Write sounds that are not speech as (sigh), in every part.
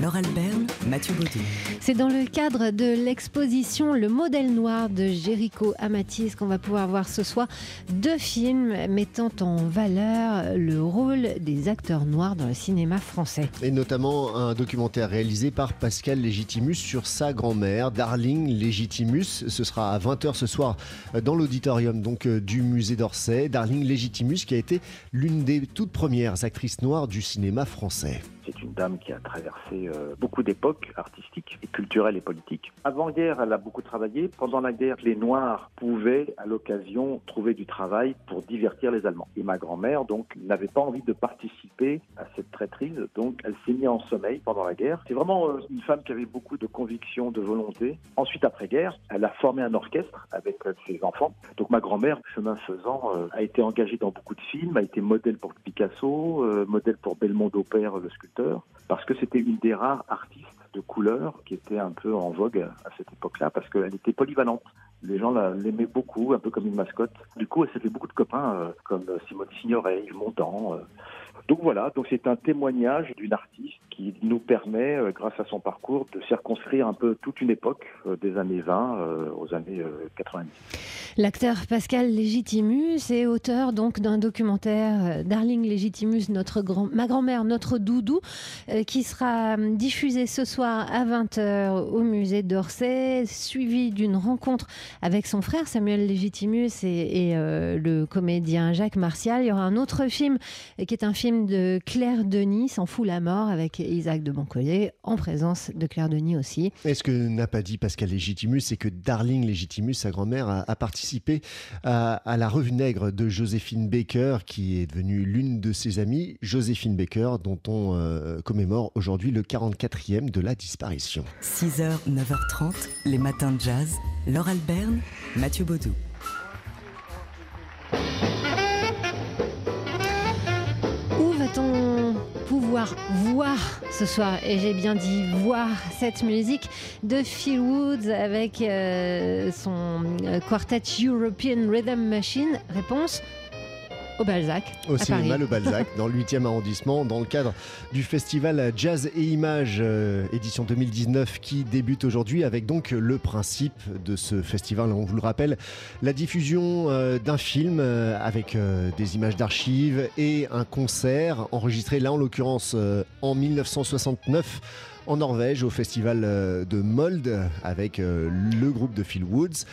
Laure Alberne, Mathieu Baudou. C'est dans le cadre de l'exposition Le modèle noir de Jericho Amatis qu'on va pouvoir voir ce soir deux films mettant en valeur le rôle des acteurs noirs dans le cinéma français? Et notamment un documentaire réalisé par Pascal Légitimus sur sa grand-mère, Darling Légitimus. Ce sera à 20h ce soir dans l'auditorium donc du musée d'Orsay. Darling Légitimus qui a été l'une des toutes premières actrices noires du cinéma français. C'est une dame qui a traversé euh, beaucoup d'époques artistiques culturelles et politiques. Avant-guerre, elle a beaucoup travaillé. Pendant la guerre, les Noirs pouvaient, à l'occasion, trouver du travail pour divertir les Allemands. Et ma grand-mère, donc, n'avait pas envie de participer à cette traîtrise, donc elle s'est mise en sommeil pendant la guerre. C'est vraiment euh, une femme qui avait beaucoup de conviction, de volonté. Ensuite, après-guerre, elle a formé un orchestre avec euh, ses enfants. Donc ma grand-mère, chemin faisant, a été engagée dans beaucoup de films, a été modèle pour Picasso, modèle pour Belmondo Père, le sculpteur parce que c'était une des rares artistes de couleur qui était un peu en vogue à cette époque-là, parce qu'elle était polyvalente. Les gens l'aimaient beaucoup, un peu comme une mascotte. Du coup, elle s'est fait beaucoup de copains, euh, comme Simone Signoret, Yves Montand. Euh. Donc voilà, donc c'est un témoignage d'une artiste qui nous permet, euh, grâce à son parcours, de circonscrire un peu toute une époque des années 20 aux années 90. L'acteur Pascal Légitimus est auteur donc d'un documentaire Darling Légitimus, notre grand, ma grand-mère, notre doudou, qui sera diffusé ce soir à 20h au musée d'Orsay, suivi d'une rencontre avec son frère Samuel Légitimus et, euh, le comédien Jacques Martial. Il y aura un autre film qui est un film de Claire Denis, S'en fout la mort, avec Isaac de Boncollet, en présence de Claire Denis aussi. Et ce que n'a pas dit Pascal Légitimus, c'est que Darling Légitimus, sa grand-mère, a, participé à, la revue nègre de Joséphine Baker, qui est devenue l'une de ses amies, Joséphine Baker, dont on euh, commémore aujourd'hui le 44e de la disparition. 6h, 9h30, les matins de jazz. Laure Alberne, Mathieu Baudou. Voir ce soir Et j'ai bien dit voir cette musique de Phil Woods avec euh, son euh, quartet European Rhythm Machine. Réponse au Balzac. Au cinéma Le Balzac, (laughs) dans le 8e arrondissement, dans le cadre du festival Jazz et Images, euh, édition 2019, qui débute aujourd'hui avec donc le principe de ce festival. On vous le rappelle, la diffusion euh, d'un film euh, avec des images d'archives et un concert enregistré là en l'occurrence en 1969 en Norvège au festival de Mold avec le groupe de Phil Woods.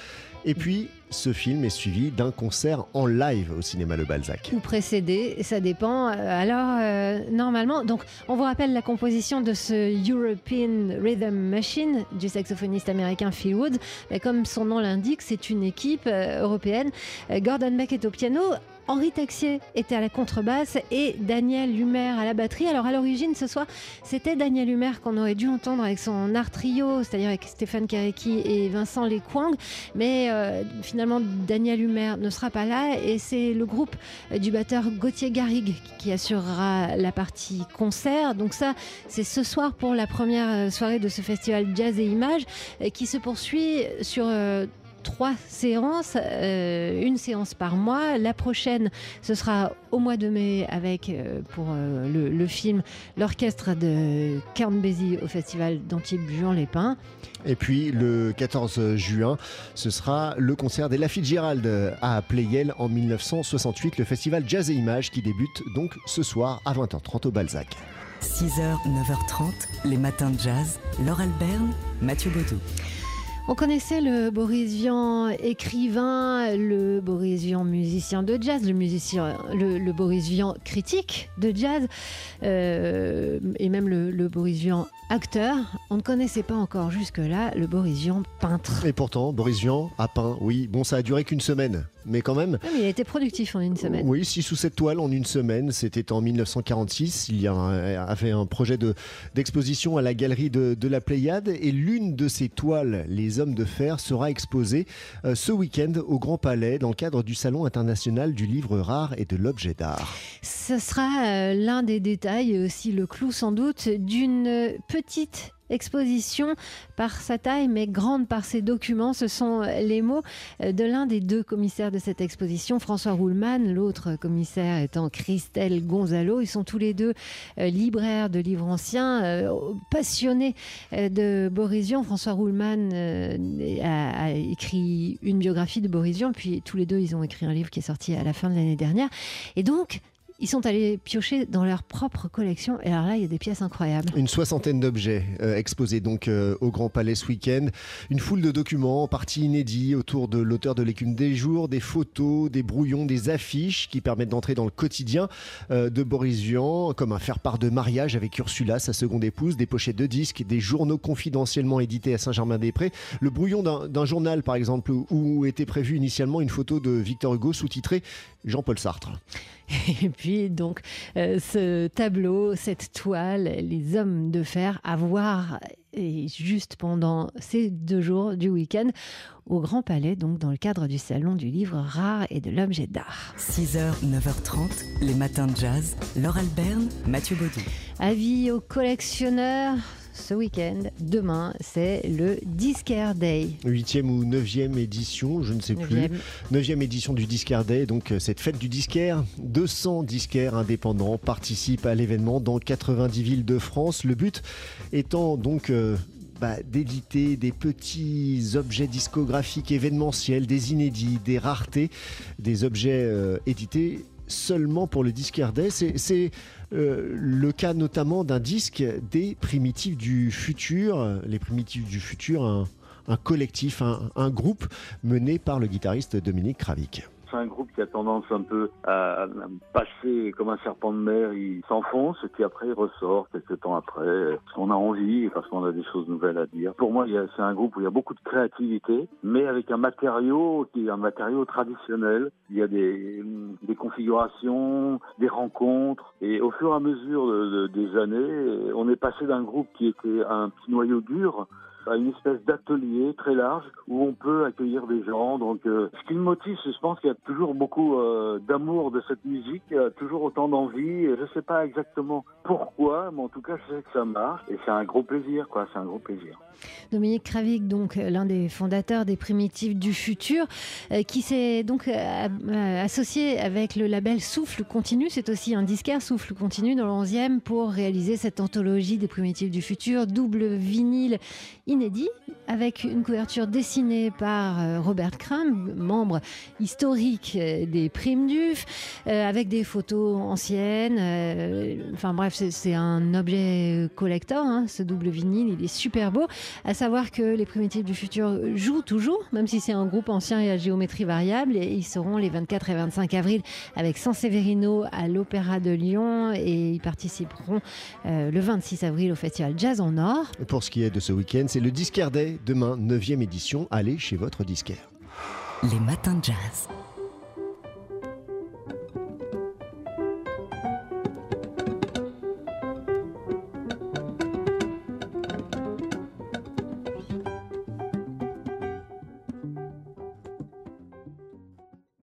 Et puis, ce film est suivi d'un concert en live au cinéma Le Balzac. Ou précédé, ça dépend. Euh, alors, euh, normalement, donc, on vous rappelle la composition de ce European Rhythm Machine du saxophoniste américain Phil Woods. comme son nom l'indique, c'est une équipe euh, européenne. Gordon Beck est au piano. Henri Texier était à la contrebasse et Daniel Humer à la batterie. Alors à l'origine ce soir, c'était Daniel Humer qu'on aurait dû entendre avec son art trio, c'est-à-dire avec Stéphane Karecki et Vincent Lequang. Mais finalement, Daniel Humer ne sera pas là et c'est le groupe du batteur Gauthier Garrigue qui assurera la partie concert. Donc ça, c'est ce soir pour la première soirée de ce festival Jazz et Images qui se poursuit sur euh, trois séances, euh, une séance par mois. La prochaine, ce sera au mois de mai avec, euh, pour euh, le, film, l'orchestre de Count Basie au festival d'Antibes Juan-les-Pins. Et puis le 14 juin, ce sera le concert des Fitzgerald à Playel en 1968, le festival Jazz et Images qui débute donc ce soir à 20h30 au Balzac. 6h, 9h30, les matins de jazz. Laure Alberne, Mathieu Baudou. On connaissait le Boris Vian écrivain, le Boris Vian musicien de jazz, le musicien, le, Boris Vian critique de jazz, euh, et même le, le Boris Vian acteur. On ne connaissait pas encore jusque-là le Boris Vian peintre. Et pourtant, Boris Vian a peint, oui. Bon, ça a duré qu'une semaine mais quand même. il a été productif en une semaine. Oui, 6 ou 7 toiles en une semaine. C'était en 1946. Il y a, fait un projet d'exposition à la galerie de, la Pléiade. Et l'une de ces toiles, Les Hommes de Fer, sera exposée euh, ce week-end au Grand Palais dans le cadre du Salon international du livre rare et de l'objet d'art. Ce sera euh, l'un des détails, aussi le clou sans doute, d'une petite exposition par sa taille, mais grande par ses documents. Ce sont les mots de l'un des deux commissaires de cette exposition, François Roulman, l'autre commissaire étant Christelle Gonzalo. Ils sont tous les deux euh, libraires de livres anciens, euh, passionnés euh, de Boris Vian. François Roulman a, écrit une biographie de Boris Vian, puis tous les deux, ils ont écrit un livre qui est sorti à la fin de l'année dernière. Et donc, ils sont allés piocher dans leur propre collection. Et alors là, il y a des pièces incroyables. Une soixantaine d'objets euh, exposés donc euh, au Grand Palais ce week-end. Une foule de documents, en partie inédits, autour de l'auteur de l'écume des jours, des photos, des brouillons, des affiches qui permettent d'entrer dans le quotidien euh, de Boris Vian, comme un faire-part de mariage avec Ursula, sa seconde épouse, des pochettes de disques, des journaux confidentiellement édités à Saint-Germain-des-Prés, le brouillon d'un journal par exemple où était prévue initialement une photo de Victor Hugo sous-titrée Jean-Paul Sartre. (laughs) Et puis donc euh, ce tableau, cette toile, les hommes de fer à voir et juste pendant ces deux jours du week-end au Grand Palais, donc dans le cadre du Salon du Livre Rare et de l'Objet d'Art. 6h, 9h30, les matins de jazz. Laure Alberne, Mathieu Baudou. Avis aux collectionneurs, ce week-end. Demain, c'est le Disquaire Day. Huitième ou neuvième édition, je ne sais plus. Neuvième édition du Disquaire Day, donc euh, cette fête du disquaire. 200 disquaires indépendants participent à l'événement dans 90 villes de France. Le but étant donc... Euh, bah, d'éditer des petits objets discographiques événementiels, des inédits, des raretés, des objets euh, édités seulement pour le disquaire Day. C'est euh, le cas notamment d'un disque des primitifs du futur. Les primitifs du futur, un, collectif, un, un, groupe mené par le guitariste Dominique Kravik c'est un groupe qui a tendance un peu à passer comme un serpent de mer, il s'enfonce et puis après il ressort quelques temps après, parce qu'on a envie parce qu'on a des choses nouvelles à dire. Pour moi, c'est un groupe où il y a beaucoup de créativité, mais avec un matériau qui est un matériau traditionnel. Il y a des, configurations, des rencontres, et au fur et à mesure des années, on est passé d'un groupe qui était un petit noyau dur une espèce d'atelier très large où on peut accueillir des gens. Donc, euh, ce qui me motive, je pense qu'il y a toujours beaucoup euh, d'amour de cette musique, a toujours autant d'envie. Je ne sais pas exactement pourquoi, mais en tout cas, je sais que ça marche et c'est un gros plaisir, quoi. C'est un gros plaisir. Dominique Kravik, donc l'un des fondateurs des Primitifs du Futur, euh, qui s'est donc associé avec le label Souffle Continu. C'est aussi un disquaire Souffle Continu dans le 11e pour réaliser cette anthologie des Primitifs du Futur, double vinyle inédit avec une couverture dessinée par euh, Robert Crumb, membre historique euh, des Primes Duf, euh, avec des photos anciennes. enfin bref, c'est un objet collector, hein, ce double vinyle, il est super beau. À savoir que les Primitifs du futur jouent toujours, même si c'est un groupe ancien et à géométrie variable, ils seront les 24 et 25 avril avec San Severino à l'Opéra de Lyon, et ils participeront le 26 avril au Festival Jazz en Or. pour ce qui est de ce week-end, c'est le Disquaire Day, demain 9e édition. Allez chez votre disquaire. Les matins de jazz.